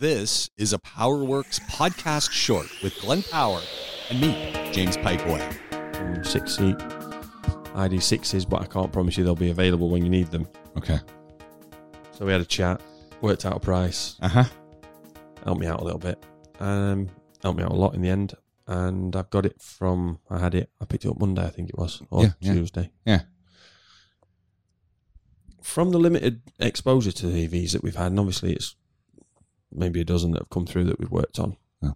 This is a PowerWorks podcast short with Glenn Power and me, James Pikeway. Um, six seat ID6s, but I can't promise you they'll be available when you need them. Okay. So we had a chat, worked out a price, Uh huh. helped me out a little bit, um, helped me out a lot in the end. And I've got it from, I had it, I picked it up Monday, I think it was, or Yeah, yeah. Tuesday. Yeah. From the limited exposure to the EVs that we've had, and obviously it's maybe a dozen that have come through that we've worked on. Yeah.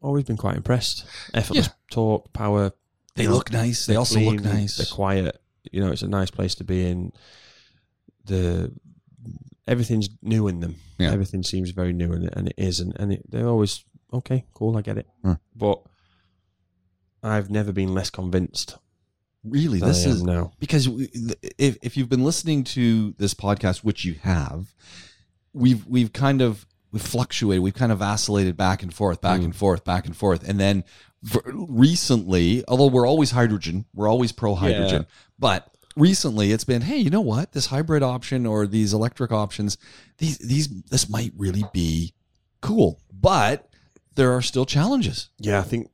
Always been quite impressed. Effortless Yeah. torque, power. They know, look nice. They also look nice. They're quiet. You know, it's a nice place to be in. The everything's new in them. Yeah. Everything seems very new, and it, and it is, and, and it, they're always okay, cool. I get it, but I've never been less convinced. Really, this is now. because if if you've been listening to this podcast, which you have, we've we've kind of we've fluctuated, we've kind of vacillated back and forth, back Mm. and forth, back and forth, and then recently, although we're always hydrogen, we're always pro hydrogen, but recently it's been, hey, you know what? This hybrid option or these electric options, these these this might really be cool, but there are still challenges. Yeah, I think,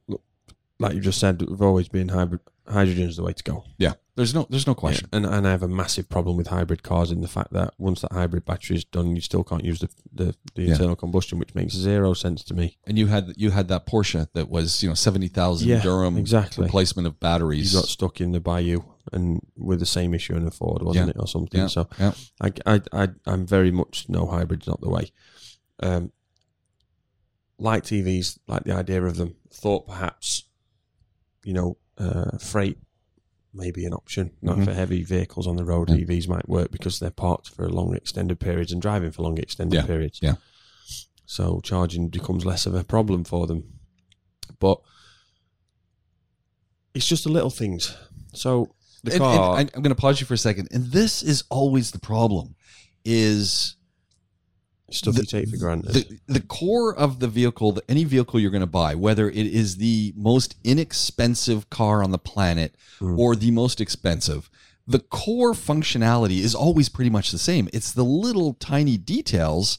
like you just said, we've always been hybrid. Hydrogen is the way to go. Yeah, there's no there's no question. And and I have a massive problem with hybrid cars in the fact that once that hybrid battery is done, you still can't use the the, the Yeah. internal combustion, which makes zero sense to me. And you had you had that Porsche that was you know seventy thousand Yeah, dirham exactly. replacement of batteries. You got stuck in the bayou and with the same issue in a Ford, wasn't Yeah. it, or something? Yeah, So yeah. I, I, I, I'm very much no hybrid's not the way. Um, like TVs, like the idea of them. Thought perhaps, you know, uh, freight may be an option, not Mhm. for heavy vehicles on the road. Yeah. EVs might work because they're parked for long extended periods and driving for long extended Yeah, periods. yeah. So charging becomes less of a problem for them. But it's just the little things. So the And- and car, I- I'm going to pause you for a second. And this is always the problem: is stuff the- you take for granted. the the core of the vehicle, the, any vehicle you're going to buy, whether it is the most inexpensive car on the planet Mm. or the most expensive, the core functionality is always pretty much the same. It's the little tiny details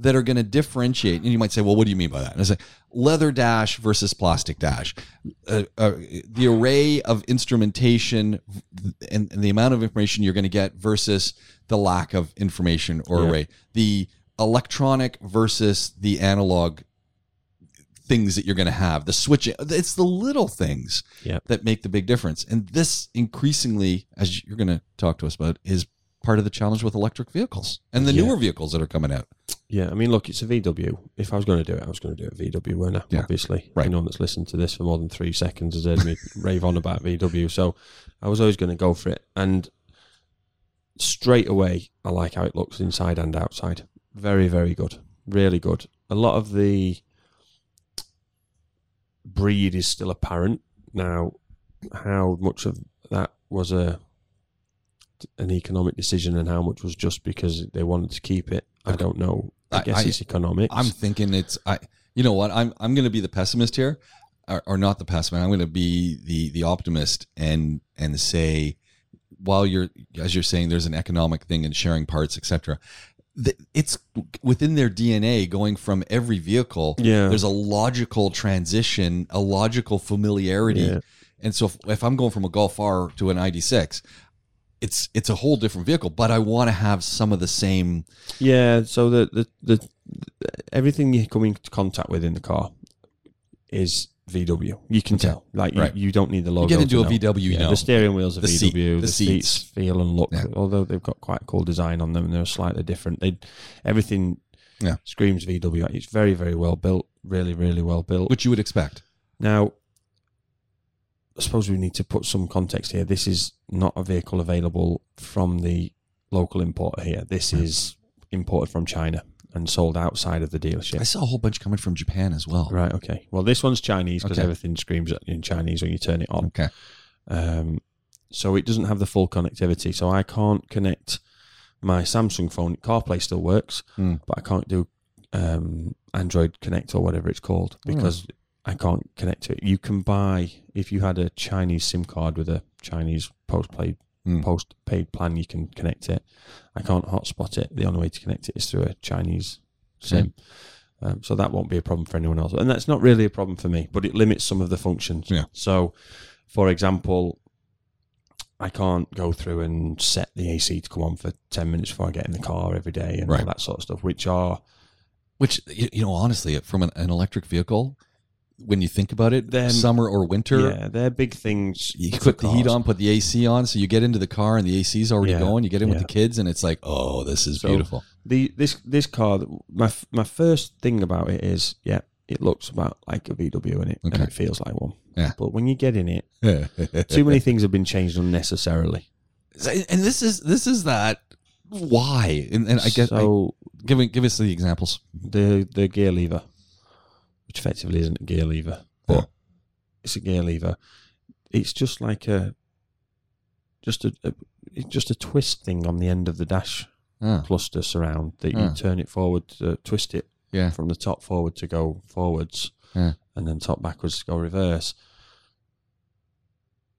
that are going to differentiate. And you might say, well, what do you mean by that? And I say, leather dash versus plastic dash. Uh, uh, the array of instrumentation and, and the amount of information you're going to get versus the lack of information or Yeah. array. The electronic versus the analog things that you're going to have. The switching. It's the little things Yep. that make the big difference. And this increasingly, as you're going to talk to us about, is part of the challenge with electric vehicles and the Yeah. newer vehicles that are coming out. Yeah, I mean, look, it's a VW. If I was going to do it, I was going to do it VW, I? Yeah. Obviously. Right. Anyone that's listened to this for more than three seconds has heard me rave on about VW. So I was always going to go for it. And straight away, I like how it looks inside and outside. Very, very good. Really good. A lot of the breed is still apparent. Now, how much of that was a an economic decision and how much was just because they wanted to keep it, I don't know. I, I- guess I- it's economics. I'm thinking it's I. You know what? I'm I'm going to be the pessimist here, or, or not the pessimist. I'm going to be the the optimist and and say, while you're as you're saying, there's an economic thing and sharing parts, etc. It's within their DNA going from every vehicle. Yeah. There's a logical transition, a logical familiarity. Yeah. And so if, if I'm going from a Golf R to an ID6, it's it's a whole different vehicle, but I want to have some of the same Yeah, so the, the the everything you come into contact with in the car is VW. You can tell. Like Right. you, you don't need the logo. You get into a. VW, you Yeah, know. the steering wheels are The VW. seat- the, the seats. seats. feel and look, Yeah. although they've got quite a cool design on them and they're slightly different. They everything Yeah. screams VW. It's very very well built. Really really well built. which you would expect. Now, I suppose we need to put some context here. This is not a vehicle available from the local importer here. This is imported from China and sold outside of the dealership. I saw a whole bunch coming from Japan as well. Right. Okay. Well, this one's Chinese because Okay. everything screams in Chinese when you turn it on. Okay. Um, so it doesn't have the full connectivity. So I can't connect my Samsung phone. CarPlay still works, Hmm. but I can't do um, Android Connect or whatever it's called Hmm. because I can't connect to it. You can buy if you had a Chinese SIM card with a Chinese postpaid Hmm. postpaid plan. You can connect it. I can't hotspot it. The only way to connect it is through a Chinese Same. Um, so that won't be a problem for anyone else, and that's not really a problem for me. But it limits some of the functions. Yeah. So, for example, I can't go through and set the AC to come on for ten minutes before I get in the car every day and all that sort of stuff, which are Which you, you know, honestly, from an, an electric vehicle, when you think about it, Them- summer or winter, yeah, they're big things. you put the heat on, put the AC on, so you get into the car and the AC is already Yeah, going. You get in with the kids, and it's like, oh, this is So- beautiful. the this this car my my first thing about it is yeah it looks about like a VW in it Okay. and it feels like one Yeah. but when you get in it too many things have been changed unnecessarily and this is this is that why? And, and I guess I, so give me- give us the examples. the the gear lever which effectively isn't a gear lever but Yeah. it's a gear lever it's just like a just a, a it's just a twist thing on the end of the dash Ah, cluster surround that you turn it forward to twist it yeah, from the top forward to go forwards, Yeah. and then top backwards to go reverse.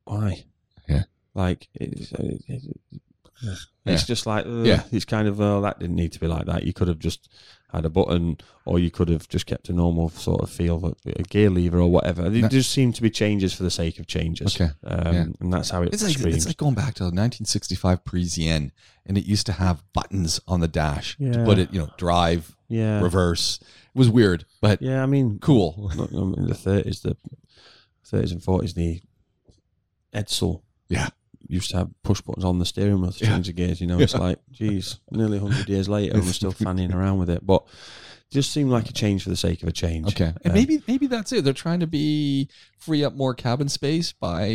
Why? Yeah. Like it's, it, it, Yeah. it's just like ugh, Yeah. It's kind of oh that didn't need to be like that. You could have just had a button, or you could have just kept a normal sort of feel, a gear lever or whatever. There just seem to be changes for the sake of changes. Okay. um, Yeah. and that's how it it's like it's like going back to the 1965 Parisienne, and it used to have buttons on the dash to put it, you know, drive, yeah, reverse. It was weird, but yeah. I mean, cool. In the thirties, the thirties and forties, the Edsel, Yeah. Used to have push buttons on the steering wheel to Yeah. change the gears. You know, it's like, geez, nearly hundred years later, and we're still fanning around with it. But it just seemed like a change for the sake of a change. Okay, and maybe maybe that's it. They're trying to be free up more cabin space by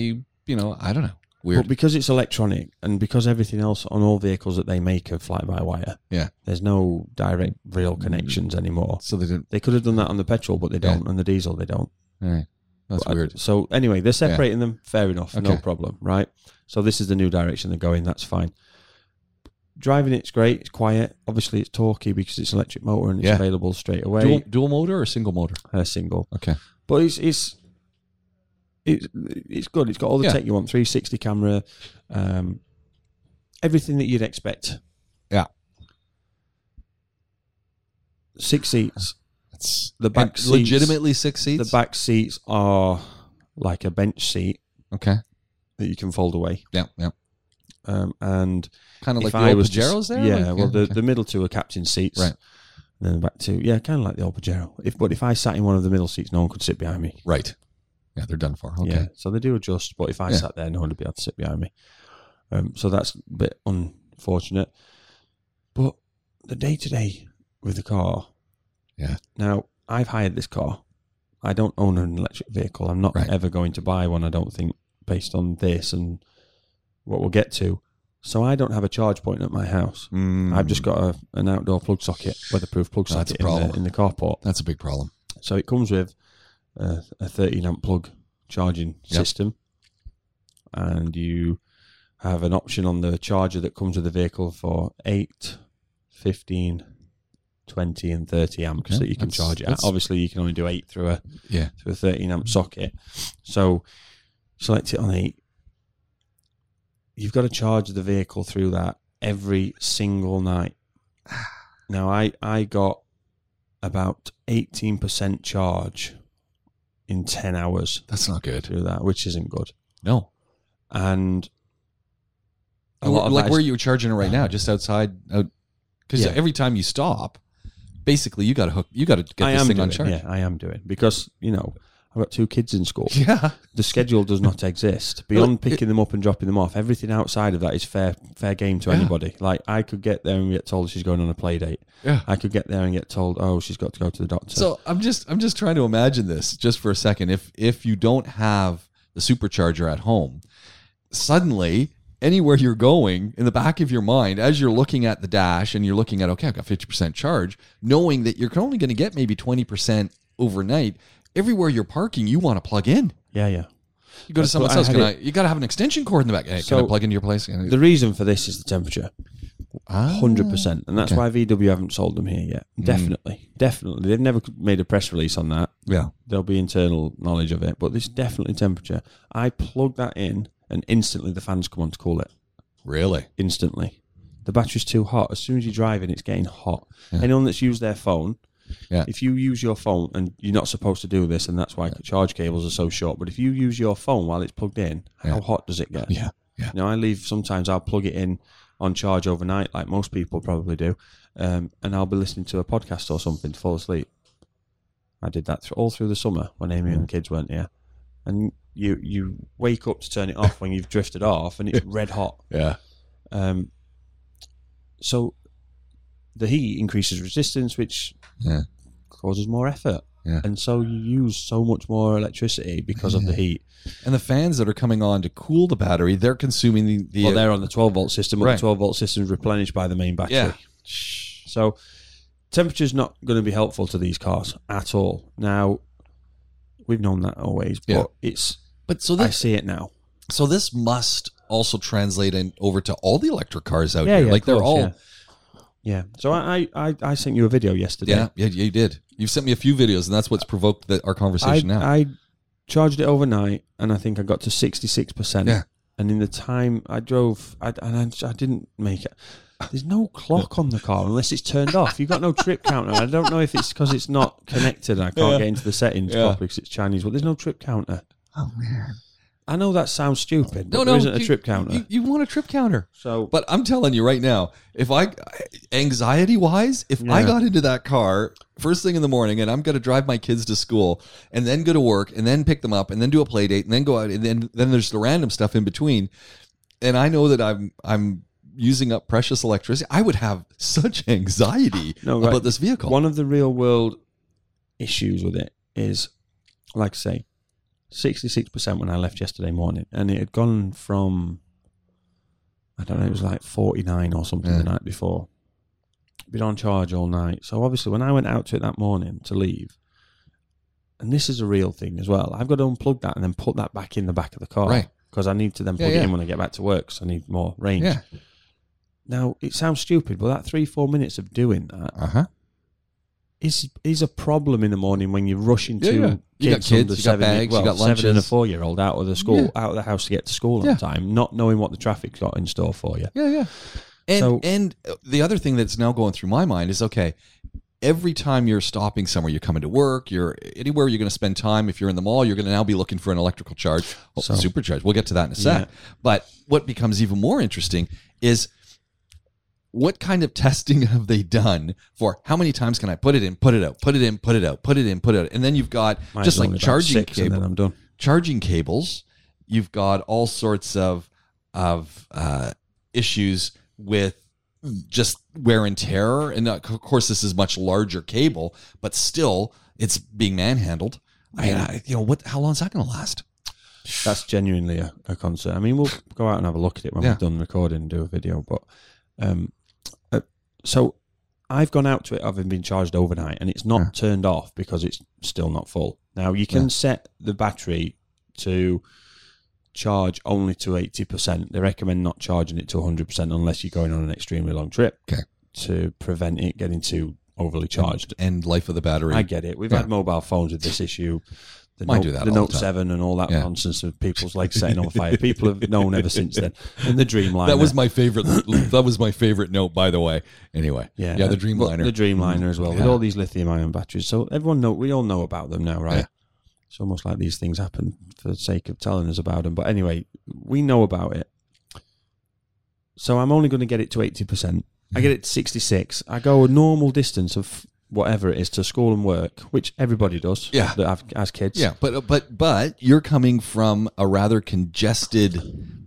you know I don't know But because it's electronic and because everything else on all vehicles that they make are fly by wire, Yeah. there's no direct real mm. connections anymore. so they didn't. They could have done that on the petrol, but they don't, On the diesel they don't. All right, that's But I- weird. So anyway, they're separating them. Fair enough, no problem, right? So this is the new direction they're going. That's fine. Driving it's great. It's quiet. Obviously, it's torquey because it's electric motor and it's Yeah. available straight away. Dual, dual motor or single motor? Uh, single, Okay. but it's it's it's it's good. It's got all the Yeah. tech you want. 360 camera, um, everything that you'd expect. Yeah. Six seats. It's The back seats- legitimately six seats. The back seats are like a bench seat Okay. that you can fold away. Yeah. Yeah. Um, and Kind of if like the I old was Pajeros there. Yeah, Like, well, the, okay. the middle two are captain seats. Right. And then the back two, yeah, kind of like the old Pajero. If but if I sat in one of the middle seats, no one could sit behind me. right. Yeah, they're done for. Okay. Yeah, so they do adjust. But if I Yeah. sat there, no one would be able to sit behind me. Um, so that's a bit unfortunate. But the day to day with the car. Yeah. Now I've hired this car. I don't own an electric vehicle. I'm not Right. ever going to buy one. I don't think based on this and what we'll get to. So I don't have a charge point at my house. Mm, I've just got a, an outdoor plug socket, weatherproof plug that's socket in, the, in the carport. That's a big problem. So it comes with a, a 13 amp plug charging Yep. system, and you have an option on the charger that comes with the vehicle for 8, 15, 20, and 30 amps Okay, that you can that's- charge it at. Obviously, you can only do 8 through a Yeah. through a 13 amp socket. So select it on 8. You've got to charge the vehicle through that every single night. Now, I, I got about 18% charge in 10 hours That's not good. through that, which isn't good. No. And a lot like where is- you're charging it right ah. now, just outside. Because Yeah. every time you stop, basically you got to hook. You got to get I this am thing doing, on charge. Yeah, I am doing because you know I've got two kids in school. Yeah. The schedule does not exist beyond picking them up and dropping them off. Everything outside of that is fair fair game to Yeah. anybody. Like I could get there and get told she's going on a play date. Yeah. I could get there and get told, oh, she's got to go to the doctor. So I'm just I'm just trying to imagine this just for a second. If if you don't have the supercharger at home, suddenly anywhere you're going in the back of your mind as you're looking at the dash and you're looking at okay I've got 50% charge knowing that you're only going to get maybe 20% overnight everywhere you're parking you want to plug in yeah, yeah. you go to That's someone's house had can I you got to have an extension cord in the back hey, can I So- plug into your place Can I- The reason for this is the temperature, Ah, hundred percent, and that's okay. why VW haven't sold them here yet. Mm. Definitely, definitely, they've never made a press release on that. yeah There'll be internal knowledge of it, but this definitely temperature. I plug that in, and instantly the fans come on to cool it. really Instantly, The battery's too hot. As soon as you're driving, it's getting hot. Yeah. Anyone that's used their phone, Yeah. if you use your phone, and you're not supposed to do this, and that's why charge cables are so short, but if you use your phone while it's plugged in, how hot does it get? Yeah. Yeah. You know, I leave, sometimes I'll plug it in on charge overnight, like most people probably do, um, and I'll be listening to a podcast or something to fall asleep. I did that through, all through the summer when Amy and the kids weren't here. And you, you wake up to turn it off when you've drifted off and it's red hot. Yeah. Um, so the heat increases resistance, which Yeah. causes more effort. Yeah. And so you use so much more electricity because of the heat. And the fans that are coming on to cool the battery, they're consuming the, the Well, they're on the 12 volt system, but Right. the 12 volt system is replenished by the main battery. yeah. So temperature's not going to be helpful to these cars at all. Now, we've known that always, but Yeah. it's But so I this see it now. so this must also translate in over to all the electric cars out Yeah, here. yeah, like they're course, all yeah. Yeah. So I, I, I sent you a video yesterday. yeah, yeah, you did. You've sent me a few videos, and that's what's provoked the, our I, conversation now. I charged it overnight, and I think I got to sixty six percent. Yeah. And in the time I drove, I, and I, I didn't make it. There's no clock on the car unless it's turned off. You've got no trip counter. I don't know if it's because it's not connected. and I can't Yeah. get into the settings Yeah. properly because it's Chinese. But there's no trip counter. Oh man, I know that sounds stupid. But no, there no, isn't a trip counter. You, you want a trip counter? so, But I'm telling you right now, if I anxiety wise, if I got into that car first thing in the morning and I'm going to drive my kids to school and then go to work and then pick them up and then do a play date and then go out and then then there's the random stuff in between, and I know that I'm I'm using up precious electricity, I would have such anxiety No, right. about this vehicle. One of the real world issues with it is, like I say, 66% when I left yesterday morning, and it had gone from, I don't know, it was like 49 or something Yeah. the night before. Been on charge all night. So obviously, when I went out to it that morning to leave, and this is a real thing as well, I've got to unplug that and then put that back in the back of the car. Right. Because I need to then plug yeah. it in when I get back to work, so I need more range. yeah. Now, it sounds stupid, but that three, four minutes of doing that Uh huh. Is is a problem in the morning when you're rushing Yeah, to yeah. You got kids, kids, under you got seven, bags, you well, got seven and a four year old out of the school, Yeah. out of the house to get to school Yeah. on time, not knowing what the traffic's got in store for you. Yeah, yeah. And So- and the other thing that's now going through my mind is okay, every time you're stopping somewhere, you're coming to work, you're anywhere you're going to spend time. If you're in the mall, you're going to now be looking for an electrical charge, well, So- supercharge. We'll get to that in a sec. Yeah. But what becomes even more interesting is what kind of testing have they done for how many times can I put it in, put it out, put it in, put it out, put it in, put it out, and then you've got Mine's just like charging six and cable I'm done. charging cables. You've got all sorts of of uh, issues with just wear and tear, and uh, of course, this is much larger cable, but still, it's being manhandled. I mean, I, you know, what? How long is that going to last? That's genuinely a, a concern. I mean, we'll go out and have a look at it when Yeah. we're done recording and do a video. But um, so I've gone out to it having been charged overnight, and it's not Yeah. turned off because it's still not full. Now you can Yeah. set the battery to charge only to eighty percent. They recommend not charging it to hundred percent unless you're going on an extremely long trip. Okay. To prevent it getting too overly charged. And life of the battery. I get it. We've Yeah. had mobile phones with this issue. The Note, do that the Note. 7 and all that Yeah. nonsense of people's legs setting on fire. People have known ever since then. And the Dreamliner. that was my favorite. that was my favorite note, by the way. Anyway, yeah, yeah, the Dreamliner. The Dreamliner as well, with all these lithium ion batteries. So everyone know, we all know about them now, right? Yeah. It's almost like these things happen for the sake of telling us about them. But anyway, we know about it. So I'm only going to get it to 80%. I get mm-hmm. it to 66. I go a normal distance of whatever it is to school and work, which everybody does. Yeah. That have, as kids. Yeah, but but but you're coming from a rather congested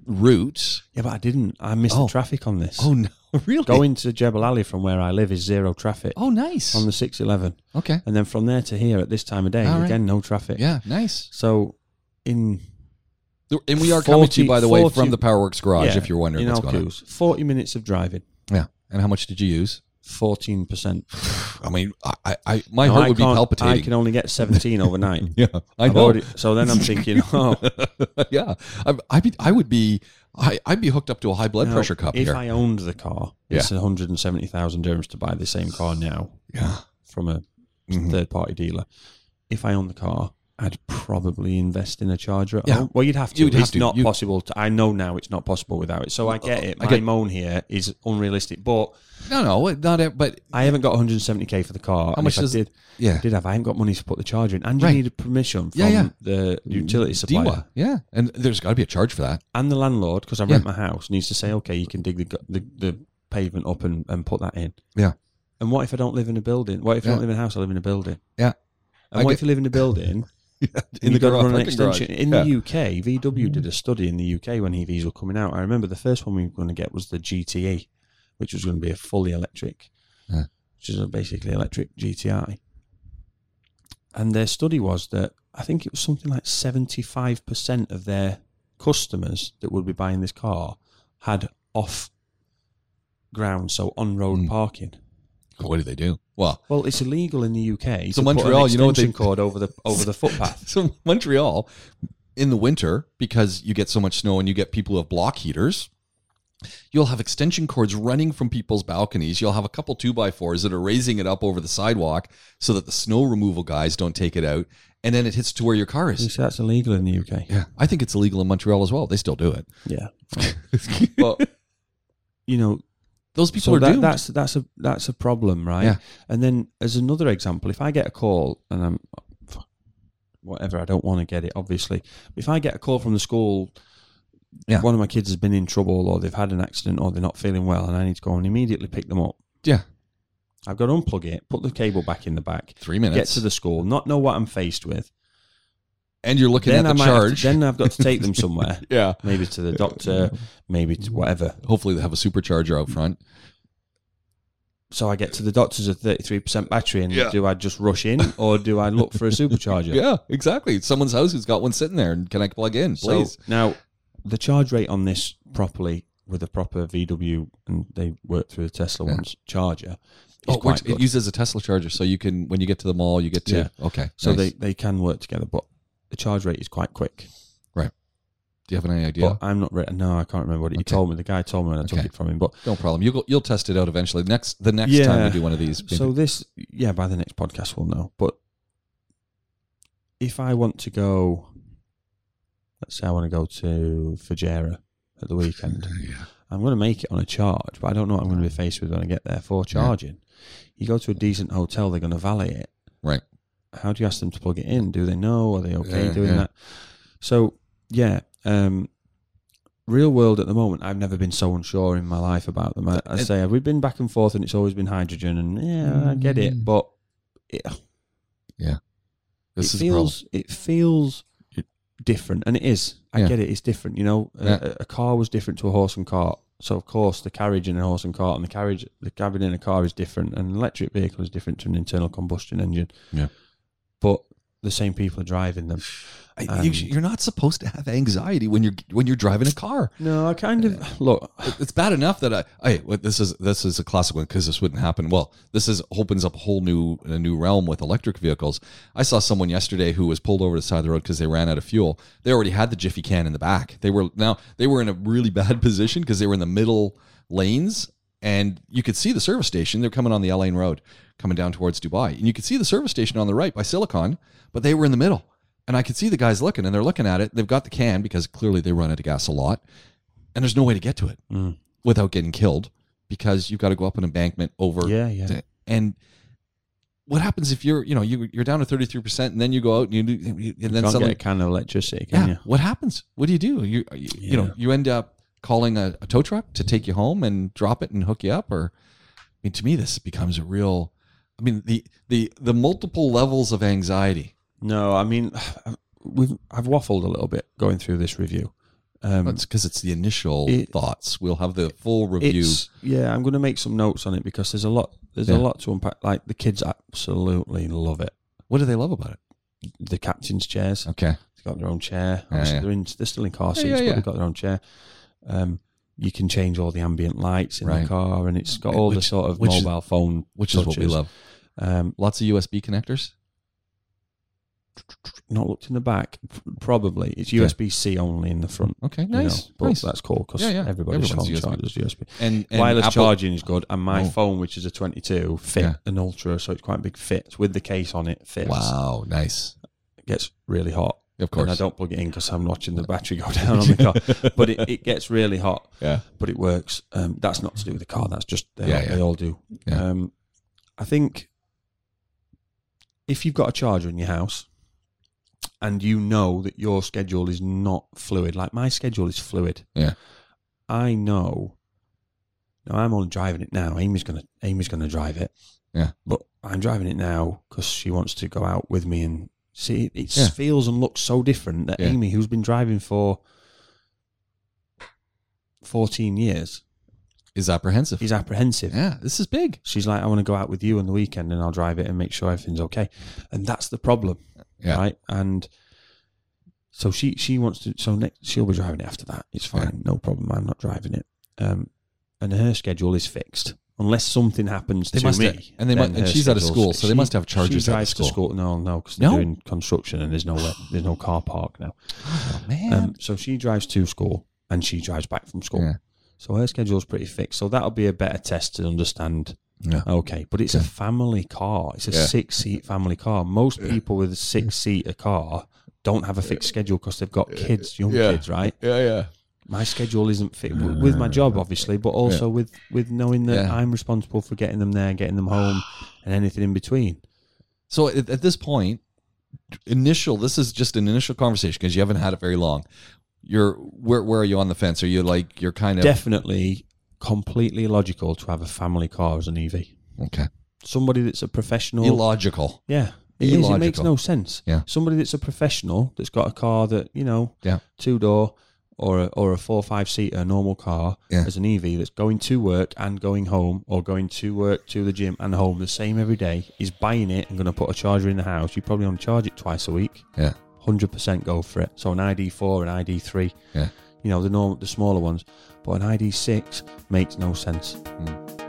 route. Yeah, but I didn't. I missed Oh. the traffic on this. Oh no, really? Going to Jebel Ali from where I live is zero traffic Oh, nice. on the 611. okay. And then from there to here at this time of day, right. again, no traffic. Yeah, nice. So in And we are coming to you, 40 by the way, from the Powerworks garage. yeah, if you're wondering in what's going on. 40 minutes of driving, Yeah. And how much did you use? 14%. I mean, I, I, I my No, heart I would be palpitating. I can only get 17 overnight. yeah, I know. already- so then I'm thinking, oh, yeah, I, I'd be, I would be, I, I'd be hooked up to a high blood now, pressure cup if here. I owned the car, it's 170,000 dirhams to buy the same car now yeah. from a Mhm. third party dealer. If I own the car, I'd probably invest in a charger Yeah. home. Well, you'd have to. You would have it's to. not You- possible. To, I know now it's not possible without it. So I get it. I My get- moan here is unrealistic, but No, no, not it. But I haven't got 170k for the car. and much does- I did, yeah, did have. I haven't got money to put the charger in, and you Right. need a permission from Yeah, yeah. the utility mm, supplier DEWA, yeah, and there's got to be a charge for that. and the landlord because I Yeah. rent my house needs to say, okay, you can dig the the, the pavement up and, and put that in. Yeah. And what if I don't live in a building? What if I don't live in a house? I live in a building. Yeah. And I what get- if you live in a building in and the you've got to garage, an fucking garage. extension? In Yeah. the UK, VW did a study in the UK when EVs were coming out. I remember the first one we were going to get was the GTE, which was going to be a fully electric, Yeah. which is a basically electric GTI. And their study was that I think it was something like 75% of their customers that would be buying this car had off ground, so on road Mm. parking. What do they do? Well, Well, it's illegal in the UK. So Montreal, you know what they- extension cord over the over the footpath. so Montreal in the winter because you get so much snow and you get people who have block heaters. You'll have extension cords running from people's balconies. You'll have a couple two by fours that are raising it up over the sidewalk so that the snow removal guys don't take it out, and then it hits to where your car is. see, that's illegal in the UK. Yeah, I think it's illegal in Montreal as well. They still do it. Yeah, but you know, Those people so are that, doomed. that's that's a that's a problem, right? Yeah. And then as another example, if I get a call and I'm whatever, I don't want to get it, obviously. If I get a call from the school, Yeah. one of my kids has been in trouble, or they've had an accident, or they're not feeling well, and I need to go and immediately pick them up. yeah, I've got to unplug it, put the cable back in the back, three minutes. get to the school, not know what I'm faced with. And you're looking then at the have to- charge. then I've got to take them somewhere, yeah. maybe to the doctor, maybe to whatever. Hopefully they have a supercharger out front. So I get to the doctor's at thirty three percent battery, and Yeah. do I just rush in or do I look for a supercharger? Yeah, exactly. Someone's house who's got one sitting there, and can I plug in, So please? now the charge rate on this properly with a proper VW, and they work through the Tesla Yeah. one's charger. Oh, it uses a Tesla charger, so you can when you get to the mall, you get to Yeah. okay. so nice. they they can work together, but the charge rate is quite quick. Right. Do you have any idea? But I'm not ready. No, I can't remember what he Okay. told me. The guy told me when I took Okay. it from him. But no problem. You go, you'll test it out eventually. Next the next Yeah. time we do one of these. So this, yeah, by the next podcast we'll know. But if I want to go, let's say I want to go to Fujairah at the weekend, yeah. I'm going to make it on a charge, but I don't know what I'm going to be faced with when I get there for charging. You go to a decent hotel, they're going to valet it. Right. How do you ask them to plug it in? Do they know? Are they okay Yeah, doing yeah. that? So yeah, um, real world at the moment, I've never been so unsure in my life about them. I, I say we've been back and forth, and it's always been hydrogen, and yeah, I get it, Mm. but it, This it is a problem. feels it feels different, and it is. I Yeah. get it. It's different. You know, A- Yeah. a, a car was different to a horse and cart. So of course, the carriage in a horse and cart and the carriage, the cabin in a car is different, and an electric vehicle is different to an internal combustion engine. Yeah. The same people are driving them. Um, you, you're not supposed to have anxiety when you're when you're driving a car. No, I kind of look. It's bad enough that I, Hey, well, this is this is a classic one because this wouldn't happen. Well, this is opens up a whole new a new realm with electric vehicles. I saw someone yesterday who was pulled over to the side of the road because they ran out of fuel. They already had the Jiffy can in the back. They were now they were in a really bad position because they were in the middle lanes and you could see the service station. They're coming on the Al Ain Road, coming down towards Dubai, and you could see the service station on the right by Silicon, but they were in the middle. And I could see the guys looking, and they're looking at it. They've got the can because clearly they run out of gas a lot, and there's no way to get to it Mm. without getting killed because you've got to go up an embankment over. Yeah, yeah. And what happens if you're, you know, you, you're down to 33% and then you go out and you do, and You then can't suddenly, get a can of electricity, yeah, you? what happens? What do you do? You, you, you know, you end up calling a, a tow truck to take you home and drop it and hook you up. Or, I mean, to me, this becomes a real, I mean, the, the, the multiple levels of anxiety. No, I mean, we've I've waffled a little bit going through this review. Um, It's because it's the initial It- thoughts. We'll have the full review. Yeah, I'm going to make some notes on it because there's a lot. There's Yeah. a lot to unpack. Like the kids absolutely love it. What do they love about it? The captain's chairs. Okay. They've got their own chair. Yeah, yeah. they're in. They're still in car seats, but they've got their own chair. Um, you can change all the ambient lights in Right. the car, and it's got all the sort of which is- mobile phone, Which is what we love. Um, Lots of USB connectors. not looked in the back. Probably it's. USB C only in the front. Okay, you know, nice. but nice. that's cool because Yeah, yeah. everybody's Everyone's phone USB. charges USB. And, and Wireless Apple- charging is good, and my Oh. phone, which is a 22, fit Yeah. an Ultra, so it's quite a big fit with the case on it. Fits Wow, nice. gets really hot. Of And course. I don't plug it in because I'm watching the battery go down on the car. But it, it gets really hot. Yeah. But it works. Um, that's not to do with the car. That's just they, Yeah, all, yeah. they all do. Yeah. Um, I think if you've got a charger in your house and you know that your schedule is not fluid, like my schedule is fluid. Yeah. I know. Now I'm only driving it now. Amy's gonna Amy's gonna drive it. Yeah. But I'm driving it now because she wants to go out with me and see. It Yeah. feels and looks so different that Yeah. Amy, who's been driving for 14 years, Is apprehensive. is apprehensive. yeah, this is big. She's like, I want to go out with you on the weekend and I'll drive it and make sure everything's okay. And that's the problem, Yeah. right? And so she she wants to. So next, she'll be driving it after that. It's fine, no problem. I'm not driving it. Um, and her schedule is fixed unless something happens They to must me. have- and they must- and she's out of school, so they must have chargers She at drives school. to school. No, no, because they're No? doing construction and there's no there's no car park now. Oh, man. Um, so she drives to school and she drives back from school. Yeah. So her schedule's pretty fixed. So that'll be a better test to understand. Yeah. Okay, but it's a family car. It's a six-seat family car. Most people with a six-seater car don't have a fixed schedule because they've got kids, young kids, right? yeah, yeah. My schedule isn't fit w- with my uh, job, obviously, but also with with knowing that Yeah. I'm responsible for getting them there, getting them home, and anything in between. So at, at this point, initial. This is just an initial conversation because you haven't had it very long. You're where? Where are you on the fence? Are you like you're kind of Definitely, completely illogical to have a family car as an EV. okay? Somebody that's a professional, Illogical. Yeah. It, is, it makes no sense. Yeah. Somebody that's a professional that's got a car that, you know, Yeah. two door or a, or a four or five seater normal car Yeah. as an EV that's going to work and going home or going to work to the gym and home the same every day is buying it and going to put a charger in the house. You probably only charge it twice a week. Yeah. 100% go for it. So an ID4 an ID3, Yeah. you know, the normal, the smaller ones. But an ID6 makes no sense. Mm.